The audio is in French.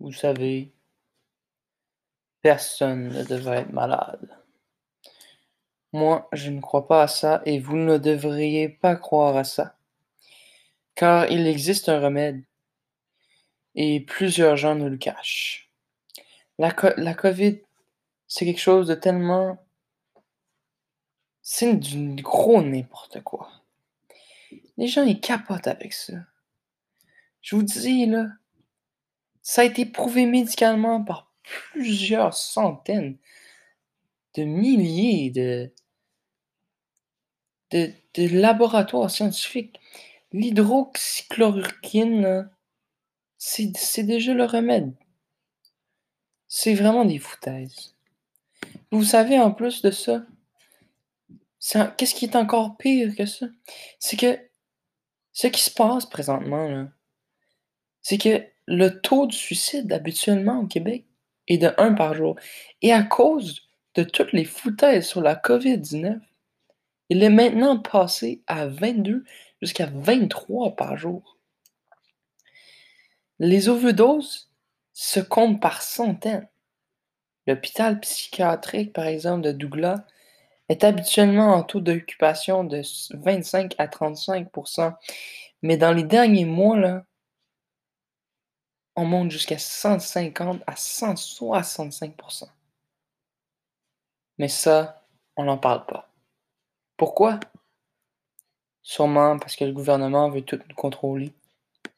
Vous savez, personne ne devrait être malade. Moi, je ne crois pas à ça et vous ne devriez pas croire à ça. Car il existe un remède et plusieurs gens nous le cachent. La, la COVID, c'est quelque chose de tellement... C'est du gros n'importe quoi. Les gens, ils capotent avec ça. Je vous dis, là, ça a été prouvé médicalement par plusieurs centaines de milliers de, de, laboratoires scientifiques. L'hydroxychloroquine, c'est déjà le remède. C'est vraiment des foutaises. Vous savez, en plus de ça, qu'est-ce qui est encore pire que ça? C'est que ce qui se passe présentement, c'est que le taux de suicide habituellement au Québec est de 1 par jour. Et à cause de toutes les foutaises sur la COVID-19, il est maintenant passé à 22 jusqu'à 23 par jour. Les overdoses se comptent par centaines. L'hôpital psychiatrique, par exemple, de Douglas est habituellement en taux d'occupation de 25 à 35% mais dans les derniers mois, là, on monte jusqu'à 150 à 165% Mais ça, on n'en parle pas. Pourquoi? Sûrement parce que le gouvernement veut tout contrôler.